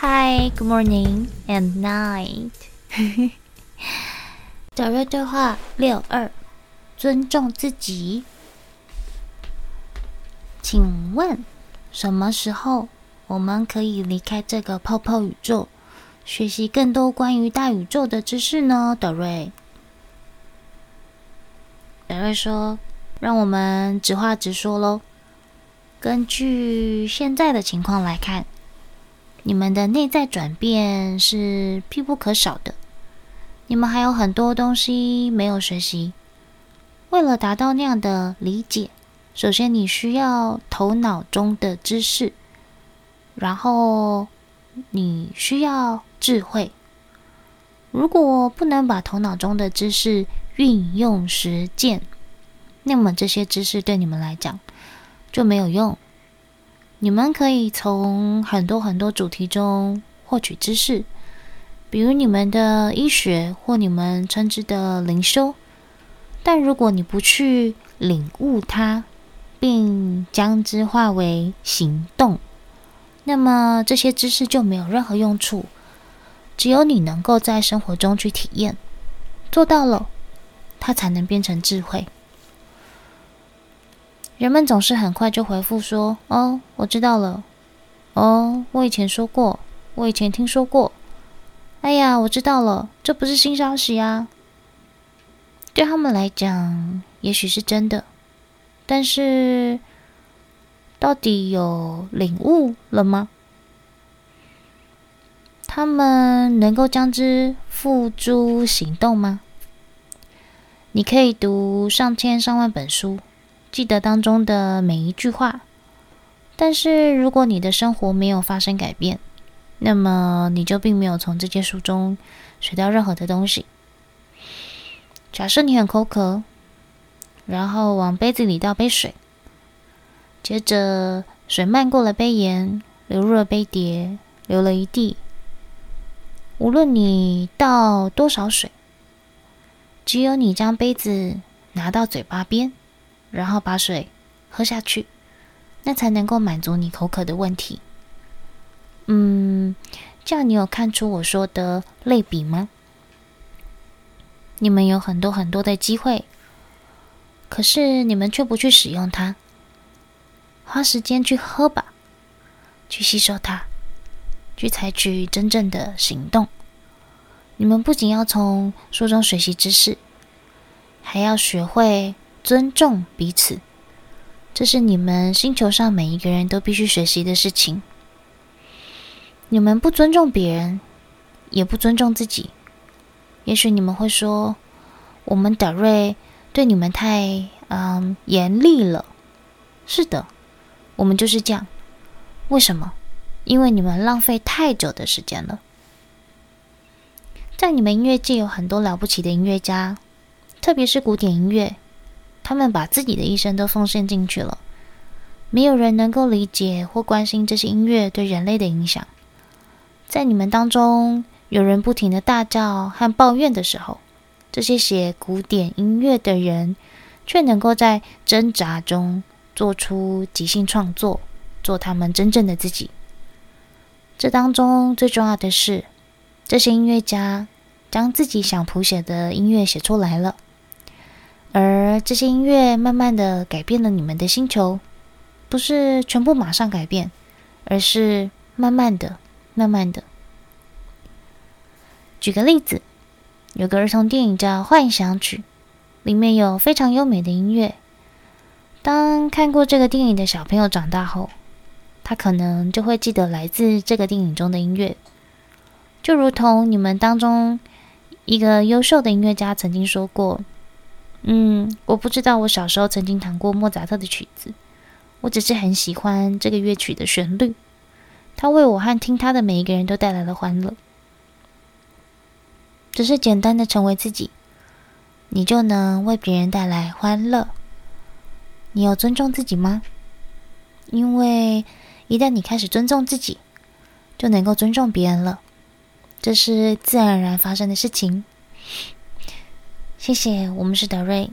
Hi, good morning and night。德瑞对话六二，尊重自己。请问，什么时候我们可以离开这个泡泡宇宙，学习更多关于大宇宙的知识呢？德瑞。德瑞说：“让我们直话直说喽。根据现在的情况来看，你们的内在转变是必不可少的。你们还有很多东西没有学习。为了达到那样的理解，首先你需要头脑中的知识，然后你需要智慧。如果不能把头脑中的知识，运用实践，那么这些知识对你们来讲就没有用。你们可以从很多很多主题中获取知识，比如你们的医学或你们称之的灵修。但如果你不去领悟它，并将之化为行动，那么这些知识就没有任何用处。只有你能够在生活中去体验，做到了。它才能变成智慧。人们总是很快就回复说：“哦，我知道了。哦，我以前说过，我以前听说过。哎呀，我知道了，这不是新消息啊。”对他们来讲，也许是真的，但是到底有领悟了吗？他们能够将之付诸行动吗？你可以读上千上万本书，记得当中的每一句话。但是，如果你的生活没有发生改变，那么你就并没有从这些书中学到任何的东西。假设你很口渴，然后往杯子里倒杯水，接着水漫过了杯沿，流入了杯碟，流了一地。无论你倒多少水。只有你将杯子拿到嘴巴边，然后把水喝下去，那才能够满足你口渴的问题。嗯，这样你有看出我说的类比吗？你们有很多很多的机会，可是你们却不去使用它。花时间去喝吧，去吸收它，去采取真正的行动。你们不仅要从书中学习知识，还要学会尊重彼此。这是你们星球上每一个人都必须学习的事情。你们不尊重别人，也不尊重自己。也许你们会说：“我们德瑞对你们太嗯严厉了。”是的，我们就是这样。为什么？因为你们浪费太久的时间了。在你们音乐界有很多了不起的音乐家，特别是古典音乐，他们把自己的一生都奉献进去了。没有人能够理解或关心这些音乐对人类的影响。在你们当中，有人不停地大叫和抱怨的时候，这些写古典音乐的人却能够在挣扎中做出即兴创作，做他们真正的自己。这当中最重要的是，这些音乐家将自己想谱写的音乐写出来了，而这些音乐慢慢的改变了你们的星球，不是全部马上改变，而是慢慢的、慢慢的。举个例子，有个儿童电影叫《幻想曲》，里面有非常优美的音乐。当看过这个电影的小朋友长大后，他可能就会记得来自这个电影中的音乐。就如同你们当中一个优秀的音乐家曾经说过：“嗯，我不知道我小时候曾经弹过莫扎特的曲子，我只是很喜欢这个乐曲的旋律，它为我和听它的每一个人都带来了欢乐。只是简单的成为自己，你就能为别人带来欢乐。你有尊重自己吗？因为一旦你开始尊重自己，就能够尊重别人了。”这是自然而然发生的事情。谢谢，我们是德瑞。